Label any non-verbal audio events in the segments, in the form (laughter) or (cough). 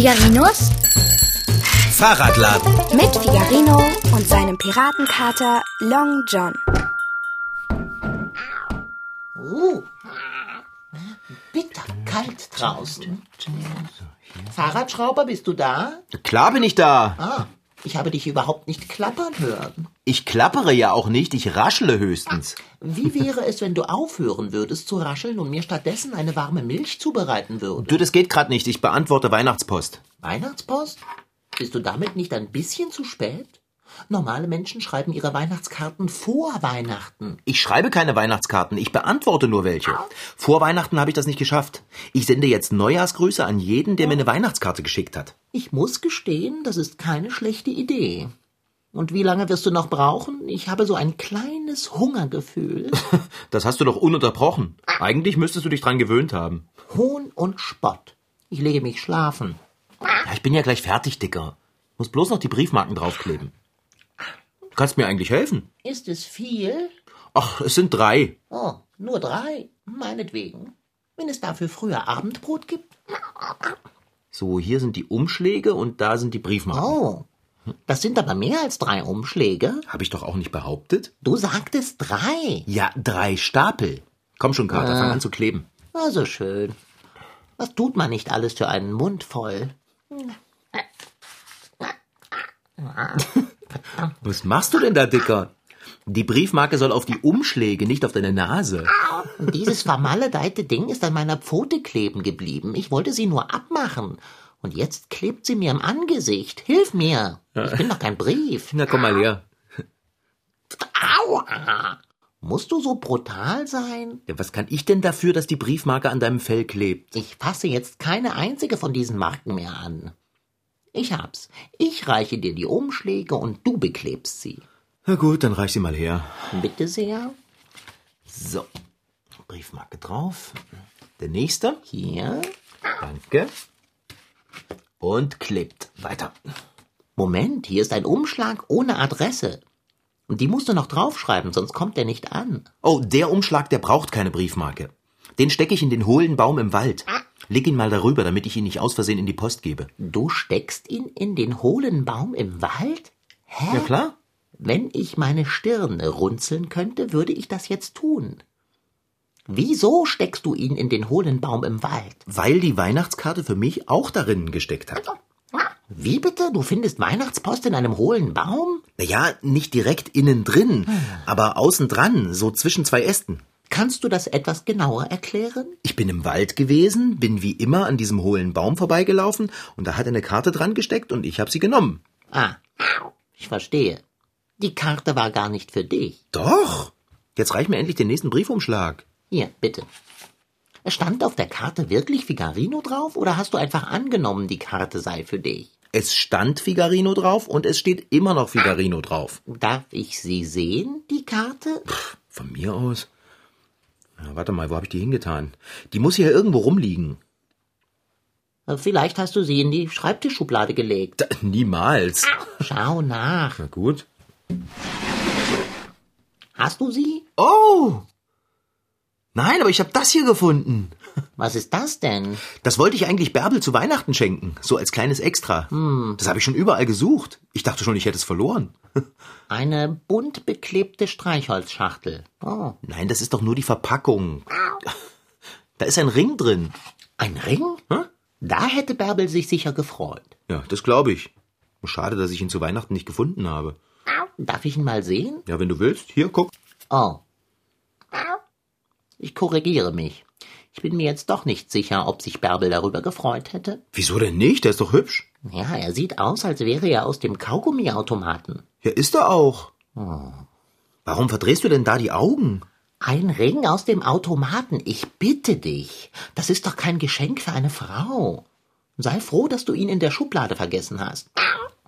Figarinos Fahrradladen. mit Figarino und seinem Piratenkater Long John. Uh, bitterkalt draußen. Fahrradschrauber, bist du da? Klar bin ich da. Ah, ich habe dich überhaupt nicht klappern hören. Ich klappere ja auch nicht, ich raschele höchstens. Wie wäre es, wenn du aufhören würdest zu rascheln und mir stattdessen eine warme Milch zubereiten würdest? Du, das geht grad nicht, ich beantworte Weihnachtspost. Weihnachtspost? Bist du damit nicht ein bisschen zu spät? Normale Menschen schreiben ihre Weihnachtskarten vor Weihnachten. Ich schreibe keine Weihnachtskarten, ich beantworte nur welche. Vor Weihnachten habe ich das nicht geschafft. Ich sende jetzt Neujahrsgrüße an jeden, der mir eine Weihnachtskarte geschickt hat. Ich muss gestehen, das ist keine schlechte Idee. Und wie lange wirst du noch brauchen? Ich habe so ein kleines Hungergefühl. (laughs) Das hast du doch ununterbrochen. Eigentlich müsstest du dich dran gewöhnt haben. Hohn und Spott. Ich lege mich schlafen. Ja, ich bin ja gleich fertig, Dicker. Muss bloß noch die Briefmarken draufkleben. Du kannst mir eigentlich helfen. Ist es viel? Ach, es sind drei. Oh, nur drei. Meinetwegen. Wenn es dafür früher Abendbrot gibt. So, hier sind die Umschläge und da sind die Briefmarken. Oh, das sind aber mehr als drei Umschläge. Habe ich doch auch nicht behauptet? Du sagtest drei. Ja, drei Stapel. Komm schon, Kater, fang an zu kleben. Also schön. Was tut man nicht alles für einen Mund voll? (laughs) Was machst du denn da, Dicker? Die Briefmarke soll auf die Umschläge, nicht auf deine Nase. Und dieses vermaledeite Ding ist an meiner Pfote kleben geblieben. Ich wollte sie nur abmachen. Und jetzt klebt sie mir im Angesicht. Hilf mir. Ich bin doch kein Brief. Na, komm mal her. Aua. Musst du so brutal sein? Ja, was kann ich denn dafür, dass die Briefmarke an deinem Fell klebt? Ich fasse jetzt keine einzige von diesen Marken mehr an. Ich hab's. Ich reiche dir die Umschläge und du beklebst sie. Na gut, dann reich sie mal her. Bitte sehr. So, Briefmarke drauf. Der nächste. Hier. Danke. Und klebt. Weiter. Moment, hier ist ein Umschlag ohne Adresse. Und die musst du noch draufschreiben, sonst kommt der nicht an. Oh, der Umschlag, der braucht keine Briefmarke. Den stecke ich in den hohlen Baum im Wald. Leg ihn mal darüber, damit ich ihn nicht aus Versehen in die Post gebe. Du steckst ihn in den hohlen Baum im Wald? Hä? Ja klar. Wenn ich meine Stirne runzeln könnte, würde ich das jetzt tun. Wieso steckst du ihn in den hohlen Baum im Wald? Weil die Weihnachtskarte für mich auch darin gesteckt hat. Wie bitte? Du findest Weihnachtspost in einem hohlen Baum? Naja, nicht direkt innen drin, aber außen dran, so zwischen zwei Ästen. Kannst du das etwas genauer erklären? Ich bin im Wald gewesen, bin wie immer an diesem hohlen Baum vorbeigelaufen und da hat eine Karte dran gesteckt und ich habe sie genommen. Ah, ich verstehe. Die Karte war gar nicht für dich. Doch. Jetzt reich mir endlich den nächsten Briefumschlag. Hier, bitte. Stand auf der Karte wirklich Figarino drauf oder hast du einfach angenommen, die Karte sei für dich? Es stand Figarino drauf und es steht immer noch Figarino drauf. Darf ich sie sehen, die Karte? Von mir aus? Ja, warte mal, wo habe ich die hingetan? Die muss hier irgendwo rumliegen. Vielleicht hast du sie in die Schreibtischschublade gelegt. Da, niemals. Schau nach. Na gut. Hast du sie? Oh! Nein, aber ich habe das hier gefunden. Was ist das denn? Das wollte ich eigentlich Bärbel zu Weihnachten schenken, so als kleines Extra. Das habe ich schon überall gesucht. Ich dachte schon, ich hätte es verloren. (laughs) Eine bunt beklebte Streichholzschachtel. Oh, Nein, das ist doch nur die Verpackung. Da ist ein Ring drin. ein Ring? Hä? Da hätte Bärbel sich sicher gefreut. Ja, das glaube ich. Schade, dass ich ihn zu Weihnachten nicht gefunden habe. Darf ich ihn mal sehen? Ja, wenn du willst, hier, guck. Oh. Ich korrigiere mich. Ich bin mir jetzt doch nicht sicher, ob sich Bärbel darüber gefreut hätte. Wieso denn nicht? Der ist doch hübsch. Ja, er sieht aus, als wäre er aus dem Kaugummiautomaten. Ja, ist er auch. Warum verdrehst du denn da die Augen? Ein Ring aus dem Automaten, ich bitte dich. Das ist doch kein Geschenk für eine Frau. Sei froh, dass du ihn in der Schublade vergessen hast.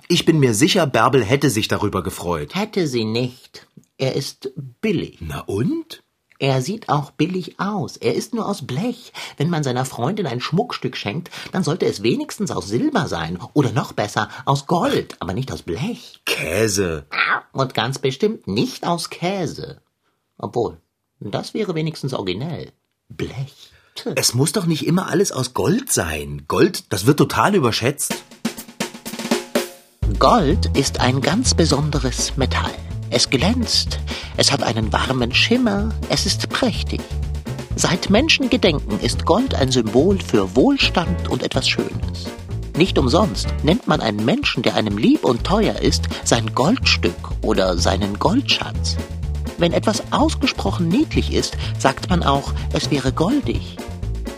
Ich bin mir sicher, Bärbel hätte sich darüber gefreut. Hätte sie nicht. Er ist billig. Na und? Er sieht auch billig aus. Er ist nur aus Blech. Wenn man seiner Freundin ein Schmuckstück schenkt, dann sollte es wenigstens aus Silber sein. Oder noch besser, aus Gold, aber nicht aus Blech. Käse. Und ganz bestimmt nicht aus Käse. Obwohl, das wäre wenigstens originell. Blech. Es muss doch nicht immer alles aus Gold sein. Gold, das wird total überschätzt. Gold ist ein ganz besonderes Metall. Es glänzt, es hat einen warmen Schimmer, es ist prächtig. Seit Menschengedenken ist Gold ein Symbol für Wohlstand und etwas Schönes. Nicht umsonst nennt man einen Menschen, der einem lieb und teuer ist, sein Goldstück oder seinen Goldschatz. Wenn etwas ausgesprochen niedlich ist, sagt man auch, es wäre goldig.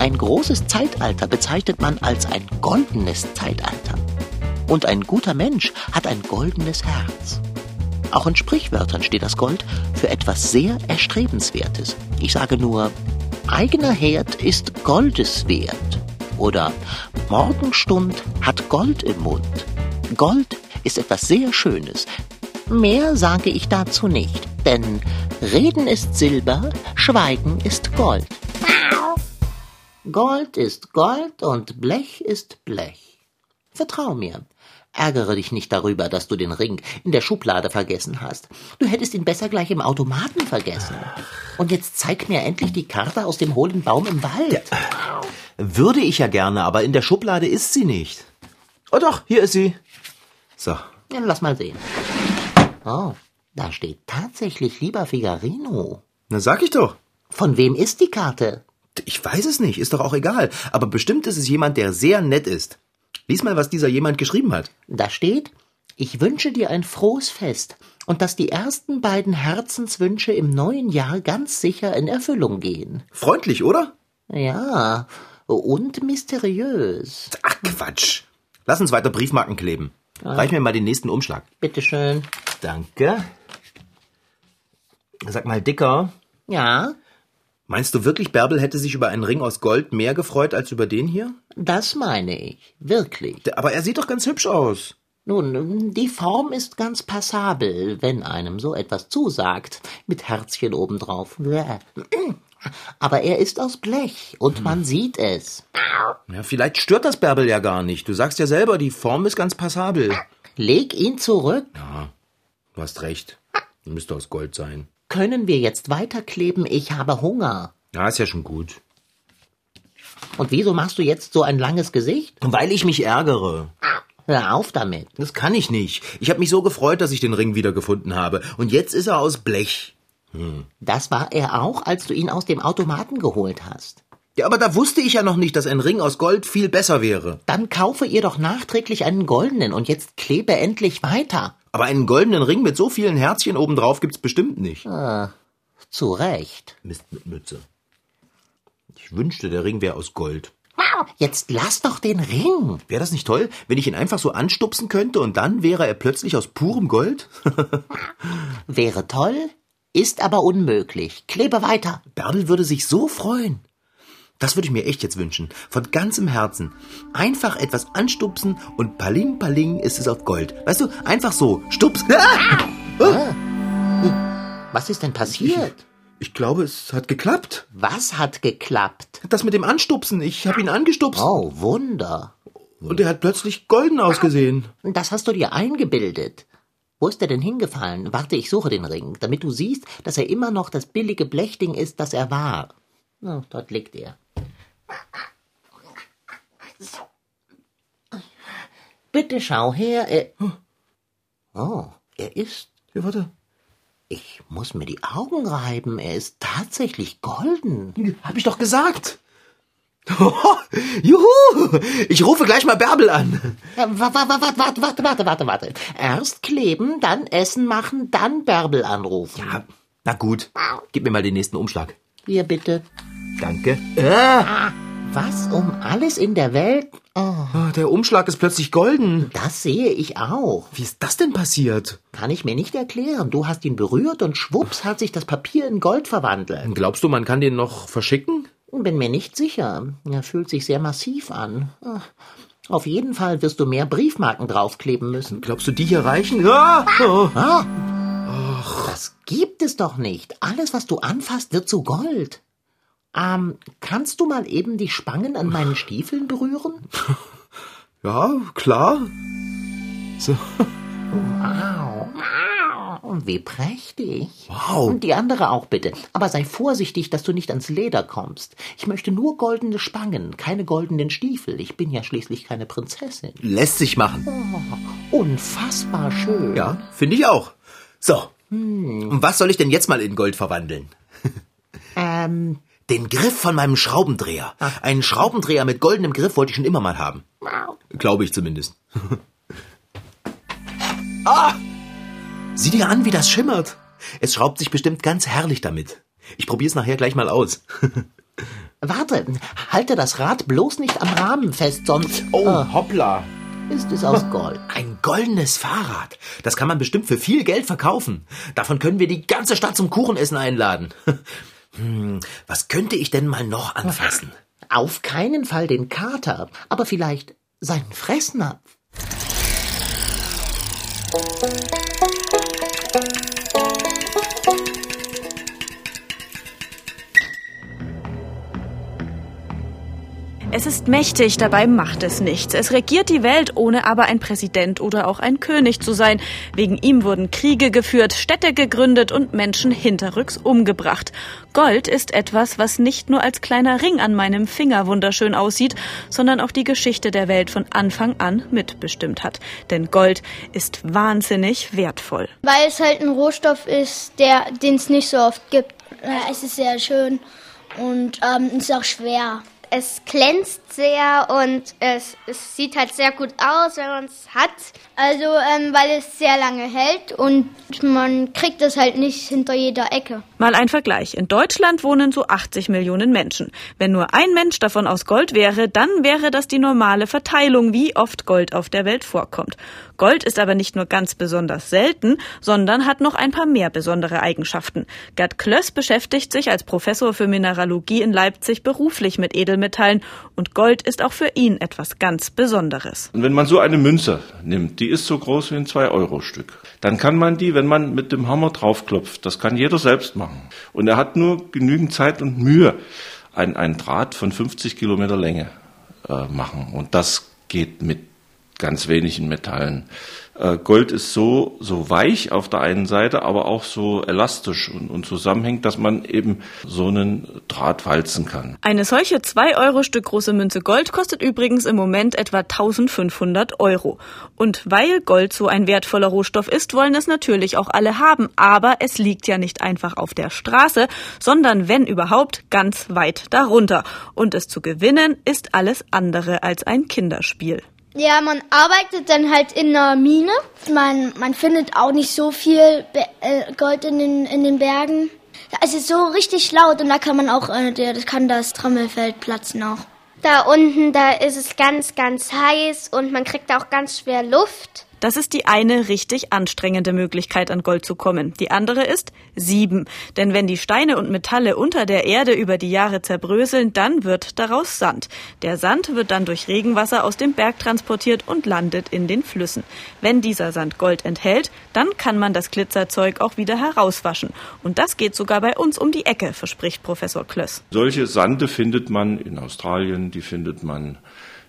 Ein großes Zeitalter bezeichnet man als ein goldenes Zeitalter. Und ein guter Mensch hat ein goldenes Herz. Auch in Sprichwörtern steht das Gold für etwas sehr Erstrebenswertes. Ich sage nur, eigener Herd ist Goldes wert. Oder Morgenstund hat Gold im Mund. Gold ist etwas sehr Schönes. Mehr sage ich dazu nicht, denn Reden ist Silber, Schweigen ist Gold. Gold ist Gold und Blech ist Blech. Vertrau mir. Ärgere dich nicht darüber, dass du den Ring in der Schublade vergessen hast. Du hättest ihn besser gleich im Automaten vergessen. Und jetzt zeig mir endlich die Karte aus dem hohlen Baum im Wald. Würde ich ja gerne, aber in der Schublade ist sie nicht. Oh doch, hier ist sie. So. Ja, lass mal sehen. Oh, da steht tatsächlich lieber Figarino. Na sag ich doch. Von wem ist die Karte? Ich weiß es nicht, ist doch auch egal. Aber bestimmt ist es jemand, der sehr nett ist. Lies mal, was dieser jemand geschrieben hat. Da steht, ich wünsche dir ein frohes Fest und dass die ersten beiden Herzenswünsche im neuen Jahr ganz sicher in Erfüllung gehen. Freundlich, oder? Ja, und mysteriös. Ach, Quatsch. Lass uns weiter Briefmarken kleben. Reich mir mal den nächsten Umschlag. Bitteschön. Danke. Sag mal, Dicker, Ja, meinst du wirklich, Bärbel hätte sich über einen Ring aus Gold mehr gefreut als über den hier? Das meine ich. Wirklich. Aber er sieht doch ganz hübsch aus. Nun, die Form ist ganz passabel, wenn einem so etwas zusagt, mit Herzchen obendrauf. Aber er ist aus Blech und man sieht es. Ja, vielleicht stört das Bärbel ja gar nicht. Du sagst ja selber, die Form ist ganz passabel. Leg ihn zurück. Du hast recht. Müsste aus Gold sein. Können wir jetzt weiterkleben? Ich habe Hunger. Ja, ist ja schon gut. Und wieso machst du jetzt so ein langes Gesicht? Weil ich mich ärgere. Hör auf damit. Das kann ich nicht. Ich habe mich so gefreut, dass ich den Ring wiedergefunden habe. Und jetzt ist er aus Blech. Das war er auch, als du ihn aus dem Automaten geholt hast. Ja, aber da wusste ich ja noch nicht, dass ein Ring aus Gold viel besser wäre. Dann kaufe ihr doch nachträglich einen goldenen und jetzt klebe endlich weiter. Aber einen goldenen Ring mit so vielen Herzchen obendrauf gibt's bestimmt nicht. Zu Recht. Mist mit Mütze. Ich wünschte, der Ring wäre aus Gold. Jetzt lass doch den Ring. Wäre das nicht toll, wenn ich ihn einfach so anstupsen könnte und dann wäre er plötzlich aus purem Gold? (laughs) Wäre toll, ist aber unmöglich. Klebe weiter. Bärbel würde sich so freuen. Das würde ich mir echt jetzt wünschen. Von ganzem Herzen. Einfach etwas anstupsen und paling paling ist es auf Gold. Weißt du, einfach so. Stups. (laughs) Ah! Was ist denn passiert? Ich glaube, es hat geklappt. Was hat geklappt? Das mit dem Anstupsen. Ich habe ihn angestupst Oh, Wunder. und er hat plötzlich golden ausgesehen. Das hast du dir eingebildet. Wo ist er denn hingefallen? Warte, ich suche den Ring, damit du siehst, dass er immer noch das billige Blechding ist, das er war. Na, dort liegt er. Bitte schau her. Er oh, er ist. Ja, warte. Ich muss mir die Augen reiben. Er ist tatsächlich golden. Hab ich doch gesagt. (laughs) Juhu! Ich rufe gleich mal Bärbel an. Warte, warte, warte, warte, warte, warte, warte. Erst kleben, dann Essen machen, dann Bärbel anrufen. Ja, Na gut, gib mir mal den nächsten Umschlag. Hier bitte. Danke. Äh, Was um alles in der Welt? Oh, der Umschlag ist plötzlich golden. das sehe ich auch. Wie ist das denn passiert? Kann ich mir nicht erklären. Du hast ihn berührt und schwupps hat sich das Papier in Gold verwandelt. Glaubst du, man kann den noch verschicken? Bin mir nicht sicher. Er fühlt sich sehr massiv an. Ah, Auf jeden Fall wirst du mehr Briefmarken draufkleben müssen. Glaubst du, die hier reichen? Ah! Oh. Das gibt es doch nicht. Alles, was du anfasst, wird zu Gold. Ähm, kannst du mal eben die Spangen an meinen Stiefeln berühren? (laughs) Ja, klar. So. Und wie prächtig. Wow. Und die andere auch bitte. Aber sei vorsichtig, dass du nicht ans Leder kommst. Ich möchte nur goldene Spangen, keine goldenen Stiefel. Ich bin ja schließlich keine Prinzessin. Lässt sich machen. Oh, unfassbar schön. Ja, finde ich auch. So. Und was soll ich denn jetzt mal in Gold verwandeln? (laughs) Ähm, Den Griff von meinem Schraubendreher. Einen Schraubendreher mit goldenem Griff wollte ich schon immer mal haben. Glaube ich zumindest. (laughs) ah! Sieh dir an, wie das schimmert. Es schraubt sich bestimmt ganz herrlich damit. Ich probier's nachher gleich mal aus. (laughs) warte, halte das Rad bloß nicht am Rahmen fest, sonst Oh, hoppla. ist es aus (laughs) Gold. Ein goldenes Fahrrad. Das kann man bestimmt für viel Geld verkaufen. Davon können wir die ganze Stadt zum Kuchenessen einladen. Hm, was könnte ich denn mal noch anfassen? (laughs) Auf keinen Fall den Kater, aber vielleicht seinen Fressnapf. Es ist mächtig, dabei macht es nichts. Es regiert die Welt, ohne aber ein Präsident oder auch ein König zu sein. Wegen ihm wurden Kriege geführt, Städte gegründet und Menschen hinterrücks umgebracht. Gold ist etwas, was nicht nur als kleiner Ring an meinem Finger wunderschön aussieht, sondern auch die Geschichte der Welt von Anfang an mitbestimmt hat. Denn Gold ist wahnsinnig wertvoll. Weil es halt ein Rohstoff ist, der, den es nicht so oft gibt. Ja, es ist sehr schön und ähm, ist auch schwer. Es glänzt sehr und es, es sieht halt sehr gut aus, wenn man es hat. Also, ähm, weil es sehr lange hält und man kriegt es halt nicht hinter jeder Ecke. Mal ein Vergleich. In Deutschland wohnen so 80 Millionen Menschen. Wenn nur ein Mensch davon aus Gold wäre, dann wäre das die normale Verteilung, wie oft Gold auf der Welt vorkommt. Gold ist aber nicht nur ganz besonders selten, sondern hat noch ein paar mehr besondere Eigenschaften. Gerd Klöss beschäftigt sich als Professor für Mineralogie in Leipzig beruflich mit Edelmetallen und Gold ist auch für ihn etwas ganz Besonderes. Und wenn man so eine Münze nimmt, die ist so groß wie ein 2-Euro-Stück, dann kann man die, wenn man mit dem Hammer draufklopft, das kann jeder selbst machen. Und er hat nur genügend Zeit und Mühe, ein, ein Draht von 50 Kilometer Länge äh, machen. Und das geht mit ganz wenigen Metallen. Äh, Gold ist so, so weich auf der einen Seite, aber auch so elastisch und, und zusammenhängt, dass man eben so einen Draht walzen kann. Eine solche 2 Euro Stück große Münze Gold kostet übrigens im Moment etwa 1500 Euro. Und weil Gold so ein wertvoller Rohstoff ist, wollen es natürlich auch alle haben. Aber es liegt ja nicht einfach auf der Straße, sondern wenn überhaupt ganz weit darunter. Und es zu gewinnen ist alles andere als ein Kinderspiel. Ja, man arbeitet dann halt in einer Mine. Man, man findet auch nicht so viel äh, Gold in den, in den Bergen. Es ist so richtig laut und da kann man auch, äh, das kann das Trommelfeld platzen auch. Da unten, da ist es ganz, ganz heiß und man kriegt auch ganz schwer Luft. Das ist die eine richtig anstrengende Möglichkeit, an Gold zu kommen. Die andere ist sieben. Denn wenn die Steine und Metalle unter der Erde über die Jahre zerbröseln, dann wird daraus Sand. Der Sand wird dann durch Regenwasser aus dem Berg transportiert und landet in den Flüssen. Wenn dieser Sand Gold enthält, dann kann man das Glitzerzeug auch wieder herauswaschen. Und das geht sogar bei uns um die Ecke, verspricht Professor Klöss. Solche Sande findet man in Australien, die findet man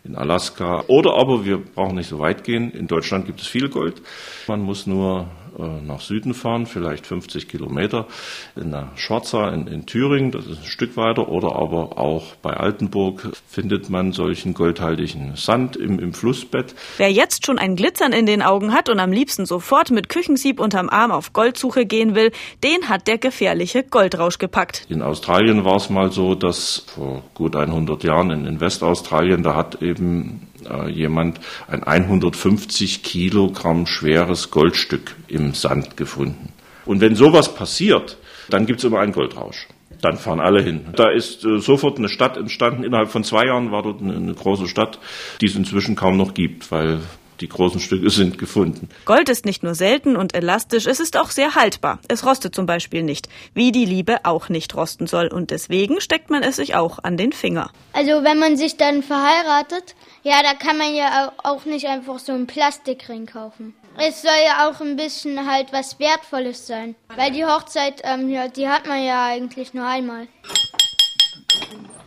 in Alaska. Oder aber, wir brauchen nicht so weit gehen, in Deutschland gibt es viel Gold. Man muss nur nach Süden fahren, vielleicht 50 Kilometer, in der Schwarza in, in Thüringen, das ist ein Stück weiter. Oder aber auch bei Altenburg findet man solchen goldhaltigen Sand im, im Flussbett. Wer jetzt schon ein Glitzern in den Augen hat und am liebsten sofort mit Küchensieb unterm Arm auf Goldsuche gehen will, den hat der gefährliche Goldrausch gepackt. In Australien war es mal so, dass vor gut 100 Jahren in, in Westaustralien, da hat eben äh, jemand ein 150 Kilogramm schweres Goldstück im Sand gefunden. Und wenn sowas passiert, dann gibt es immer einen Goldrausch. Dann fahren alle hin. Da ist äh, sofort eine Stadt entstanden. Innerhalb von zwei Jahren war dort eine, eine große Stadt, die es inzwischen kaum noch gibt, weil die großen Stücke sind gefunden. Gold ist nicht nur selten und elastisch, es ist auch sehr haltbar. Es rostet zum Beispiel nicht, wie die Liebe auch nicht rosten soll. Und deswegen steckt man es sich auch an den Finger. Also wenn man sich dann verheiratet, ja, da kann man ja au- auch nicht einfach so einen Plastikring kaufen. Es soll ja auch ein bisschen halt was Wertvolles sein. Weil die Hochzeit, ähm, ja, die hat man ja eigentlich nur einmal.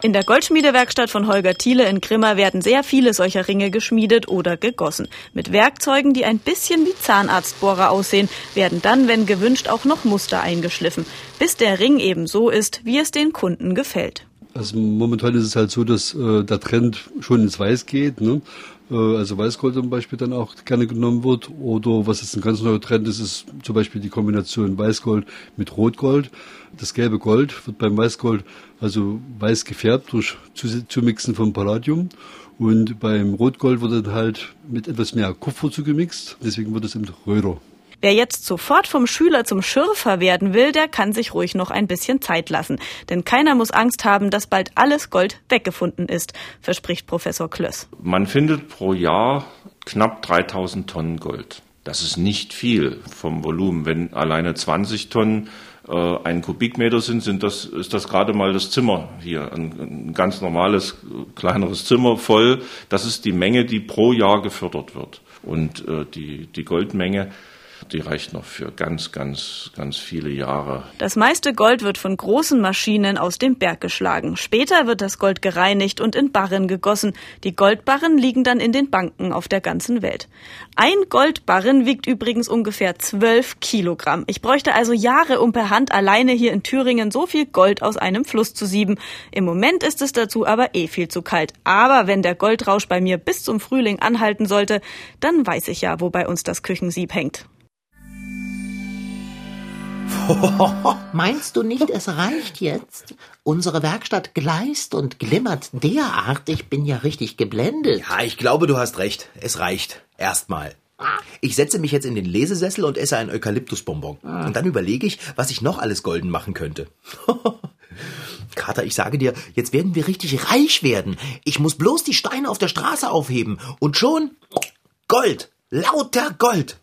In der Goldschmiedewerkstatt von Holger Thiele in Grimma werden sehr viele solcher Ringe geschmiedet oder gegossen. Mit Werkzeugen, die ein bisschen wie Zahnarztbohrer aussehen, werden dann, wenn gewünscht, auch noch Muster eingeschliffen, bis der Ring eben so ist, wie es den Kunden gefällt. Also momentan ist es halt so, dass äh, der Trend schon ins Weiß geht. Ne? Äh, also Weißgold zum Beispiel dann auch gerne genommen wird. Oder was jetzt ein ganz neuer Trend ist, ist zum Beispiel die Kombination Weißgold mit Rotgold. Das gelbe Gold wird beim Weißgold also weiß gefärbt durch Zumixen von Palladium. Und beim Rotgold wird dann halt mit etwas mehr Kupfer zugemixt. Deswegen wird es eben röder. Wer jetzt sofort vom Schüler zum Schürfer werden will, der kann sich ruhig noch ein bisschen Zeit lassen. Denn keiner muss Angst haben, dass bald alles Gold weggefunden ist, verspricht Professor Klöss. Man findet pro Jahr knapp 3000 Tonnen Gold. Das ist nicht viel vom Volumen. Wenn alleine 20 Tonnen äh, ein Kubikmeter sind, sind das, ist das gerade mal das Zimmer hier. Ein, ein ganz normales, kleineres Zimmer voll. Das ist die Menge, die pro Jahr gefördert wird. Und äh, die, die Goldmenge die reicht noch für ganz, ganz, ganz viele Jahre. Das meiste Gold wird von großen Maschinen aus dem Berg geschlagen. Später wird das Gold gereinigt und in Barren gegossen. Die Goldbarren liegen dann in den Banken auf der ganzen Welt. Ein Goldbarren wiegt übrigens ungefähr 12 Kilogramm. Ich bräuchte also Jahre, um per Hand alleine hier in Thüringen so viel Gold aus einem Fluss zu sieben. Im Moment ist es dazu aber eh viel zu kalt. Aber wenn der Goldrausch bei mir bis zum Frühling anhalten sollte, dann weiß ich ja, wo bei uns das Küchensieb hängt. (laughs) Meinst du nicht, es reicht jetzt? Unsere Werkstatt gleist und glimmert derart, ich bin ja richtig geblendet. Ja, ich glaube, du hast recht. Es reicht. Erstmal. Ich setze mich jetzt in den Lesesessel und esse ein Eukalyptusbonbon. Und dann überlege ich, was ich noch alles golden machen könnte. (laughs) Kater, ich sage dir, jetzt werden wir richtig reich werden. Ich muss bloß die Steine auf der Straße aufheben. Und schon Gold. Lauter Gold.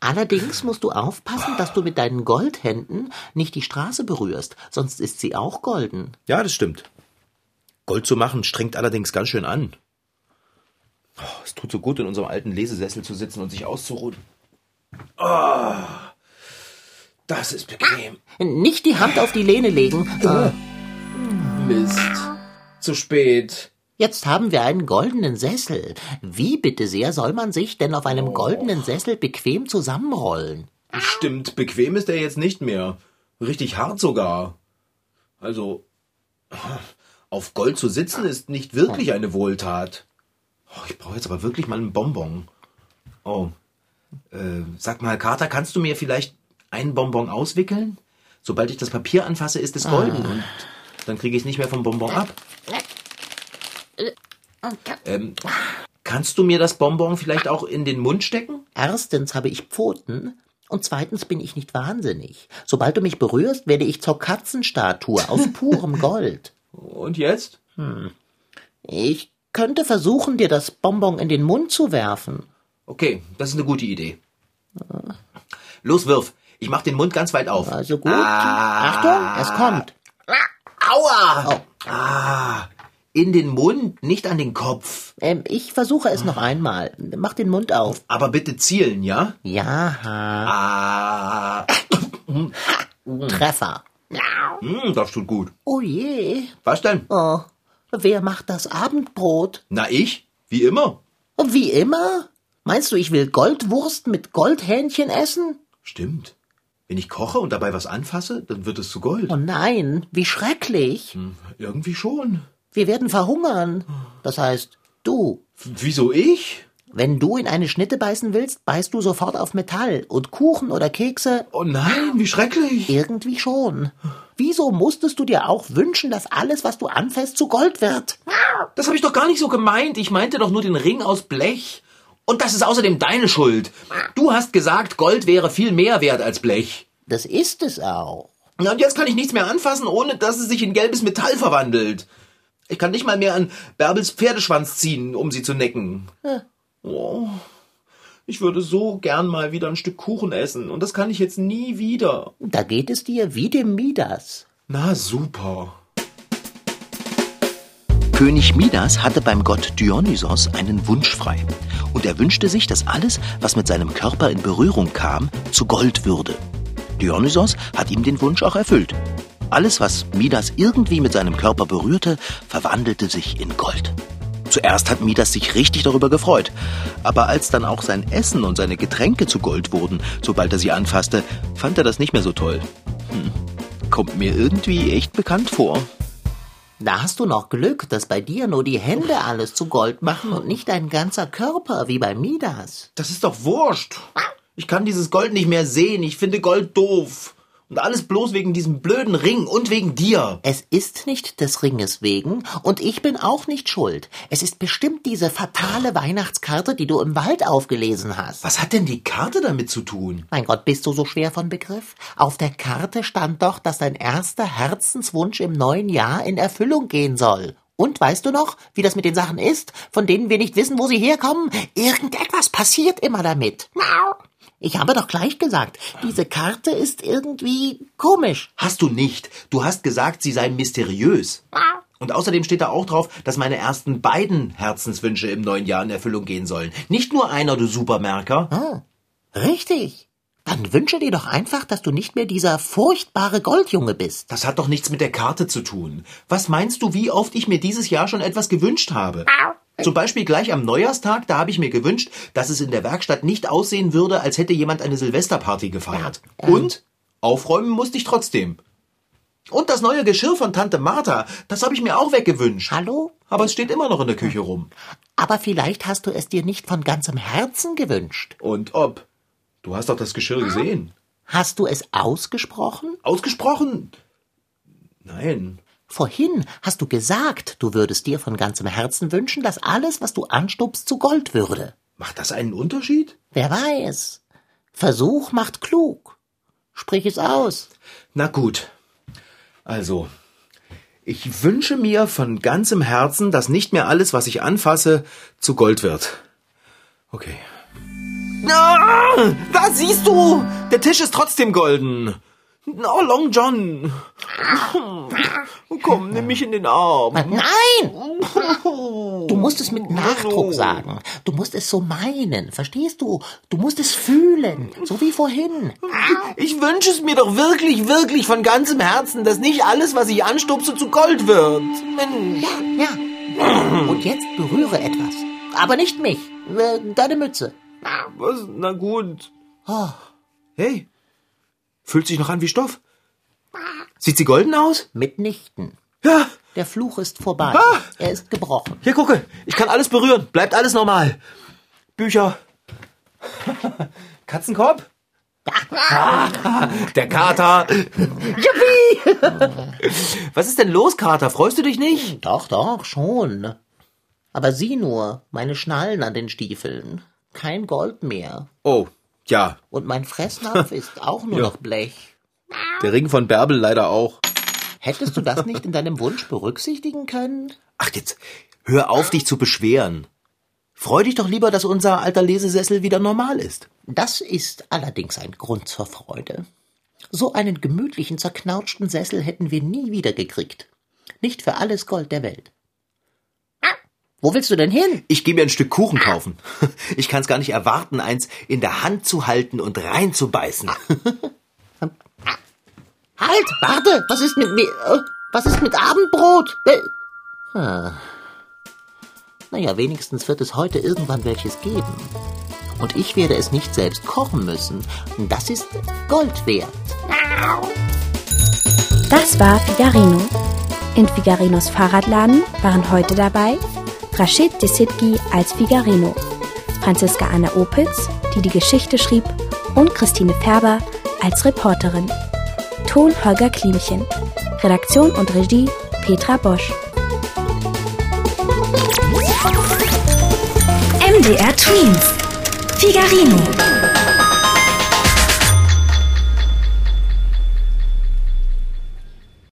Allerdings musst du aufpassen, dass du mit deinen Goldhänden nicht die Straße berührst, sonst ist sie auch golden. Ja, das stimmt. Gold zu machen strengt allerdings ganz schön an. Oh, es tut so gut, in unserem alten Lesesessel zu sitzen und sich auszuruhen. Oh, das ist bequem. Nicht die Hand auf die Lehne legen. Mist. Zu spät. Jetzt haben wir einen goldenen Sessel. Wie bitte sehr soll man sich denn auf einem goldenen Sessel bequem zusammenrollen? Stimmt, bequem ist er jetzt nicht mehr. Richtig hart sogar. Also, auf Gold zu sitzen ist nicht wirklich eine Wohltat. Oh, ich brauche jetzt aber wirklich mal einen Bonbon. Oh, äh, sag mal, Kater, kannst du mir vielleicht einen Bonbon auswickeln? Sobald ich das Papier anfasse, ist es golden und dann kriege ich es nicht mehr vom Bonbon ab. Ähm, kannst du mir das Bonbon vielleicht auch in den Mund stecken? Erstens habe ich Pfoten und zweitens bin ich nicht wahnsinnig. Sobald du mich berührst, werde ich zur Katzenstatue aus (laughs) purem Gold. Und jetzt? Ich könnte versuchen, dir das Bonbon in den Mund zu werfen. Okay, das ist eine gute Idee. Los, wirf. Ich mach den Mund ganz weit auf. Also gut. Achtung, es kommt. Aua! Oh. Ah, in den Mund, nicht an den Kopf. Ähm, ich versuche es noch einmal. Mach den Mund auf. Aber bitte zielen, ja? Ja, Ah, Treffer. hm, das tut gut. Oh je. Was denn? Oh, wer macht das Abendbrot? Na, ich? Wie immer. Wie immer? Meinst du, ich will Goldwurst mit Goldhähnchen essen? Stimmt. Wenn ich koche und dabei was anfasse, dann wird es zu Gold. Oh nein, wie schrecklich. Irgendwie schon. Wir werden verhungern. Das heißt, du. Wieso ich? Wenn du in eine Schnitte beißen willst, beißt du sofort auf Metall. Und Kuchen oder Kekse Oh nein, wie schrecklich. irgendwie schon. Wieso musstest du dir auch wünschen, dass alles, was du anfasst, zu Gold wird? Das habe ich doch gar nicht so gemeint. Ich meinte doch nur den Ring aus Blech. Und das ist außerdem deine Schuld. Du hast gesagt, Gold wäre viel mehr wert als Blech. Das ist es auch. Und jetzt kann ich nichts mehr anfassen, ohne dass es sich in gelbes Metall verwandelt. Ich kann nicht mal mehr an Bärbels Pferdeschwanz ziehen, um sie zu necken. Oh, ich würde so gern mal wieder ein Stück Kuchen essen. Und das kann ich jetzt nie wieder. Da geht es dir wie dem Midas. Na super. König Midas hatte beim Gott Dionysos einen Wunsch frei. Und er wünschte sich, dass alles, was mit seinem Körper in Berührung kam, zu Gold würde. Dionysos hat ihm den Wunsch auch erfüllt. Alles, was Midas irgendwie mit seinem Körper berührte, verwandelte sich in Gold. Zuerst hat Midas sich richtig darüber gefreut. Aber als dann auch sein Essen und seine Getränke zu Gold wurden, sobald er sie anfasste, fand er das nicht mehr so toll. Hm. Kommt mir irgendwie echt bekannt vor. Da hast du noch Glück, dass bei dir nur die Hände alles zu Gold machen und nicht dein ganzer Körper wie bei Midas. Das ist doch wurscht. Ich kann dieses Gold nicht mehr sehen. Ich finde Gold doof. Und alles bloß wegen diesem blöden Ring und wegen dir. Es ist nicht des Ringes wegen und ich bin auch nicht schuld. Es ist bestimmt diese fatale Weihnachtskarte, die du im Wald aufgelesen hast. Was hat denn die Karte damit zu tun? Mein Gott, bist du so schwer von Begriff? Auf der Karte stand doch, dass dein erster Herzenswunsch im neuen Jahr in Erfüllung gehen soll. Und weißt du noch, wie das mit den Sachen ist, von denen wir nicht wissen, wo sie herkommen? Irgendetwas passiert immer damit. Ich habe doch gleich gesagt, diese Karte ist irgendwie komisch. Hast du nicht. Du hast gesagt, sie sei mysteriös. Und außerdem steht da auch drauf, dass meine ersten beiden Herzenswünsche im neuen Jahr in Erfüllung gehen sollen. Nicht nur einer, du Supermerker. Oh, richtig. Dann wünsche dir doch einfach, dass du nicht mehr dieser furchtbare Goldjunge bist. Das hat doch nichts mit der Karte zu tun. Was meinst du, wie oft ich mir dieses Jahr schon etwas gewünscht habe? Zum Beispiel gleich am Neujahrstag, da habe ich mir gewünscht, dass es in der Werkstatt nicht aussehen würde, als hätte jemand eine Silvesterparty gefeiert. Und aufräumen musste ich trotzdem. Und das neue Geschirr von Tante Martha, das habe ich mir auch weggewünscht. Hallo? Aber es steht immer noch in der Küche rum. Aber vielleicht hast du es dir nicht von ganzem Herzen gewünscht. Und ob? Du hast doch das Geschirr gesehen. Hast du es ausgesprochen? Ausgesprochen? Nein. Vorhin hast du gesagt, du würdest dir von ganzem Herzen wünschen, dass alles, was du anstupst, zu Gold würde. Macht das einen Unterschied? Wer weiß. Versuch macht klug. Sprich es aus. Na gut. Also, ich wünsche mir von ganzem Herzen, dass nicht mehr alles, was ich anfasse, zu Gold wird. Okay. Ah, da siehst du! Der Tisch ist trotzdem golden. Oh, Long John. Komm, nimm mich in den Arm. Nein! Du musst es mit Nachdruck sagen. Du musst es so meinen. Verstehst du? Du musst es fühlen. So wie vorhin. Ich wünsche es mir doch wirklich, wirklich von ganzem Herzen, dass nicht alles, was ich anstupse, zu Gold wird. Mensch. Ja, ja. Und jetzt berühre etwas. Aber nicht mich. Äh, Deine Mütze. Was? Na gut. Oh, Hey, fühlt sich noch an wie Stoff. Sieht sie golden aus? mitnichten. Ja. Der Fluch ist vorbei. Ah! Er ist gebrochen. Hier, gucke. Ich kann alles berühren. Bleibt alles normal. Bücher. Katzenkorb. (laughs) Der Kater. Yippie! Was ist denn los, Kater? Freust du dich nicht? Doch, doch, schon. Aber sieh nur, meine Schnallen an den Stiefeln. Kein Gold mehr. Oh, ja. Und mein Fressnapf ist auch nur Ja. noch Blech. Der Ring von Bärbel leider auch. Hättest du das nicht in deinem Wunsch berücksichtigen können? Ach, jetzt hör auf, dich zu beschweren. Freu dich doch lieber, dass unser alter Lesesessel wieder normal ist. Das ist allerdings ein Grund zur Freude. So einen gemütlichen, zerknautschten Sessel hätten wir nie wieder gekriegt. Nicht für alles Gold der Welt. Wo willst du denn hin? Ich gehe mir ein Stück Kuchen kaufen. Ich kann es gar nicht erwarten, eins in der Hand zu halten und reinzubeißen. (laughs) Halt, warte, was ist mit äh, Was ist mit Abendbrot? Ah. Naja, wenigstens wird es heute irgendwann welches geben. Und ich werde es nicht selbst kochen müssen. Das ist Gold wert. Das war Figarino. In Figarinos Fahrradladen waren heute dabei Rashid Desitgi als Figarino, Franziska Anna Opitz, die die Geschichte schrieb, und Christine Färber als Reporterin. Ton Holger Klimchen. Redaktion und Regie Petra Bosch. MDR Twins. Figarino.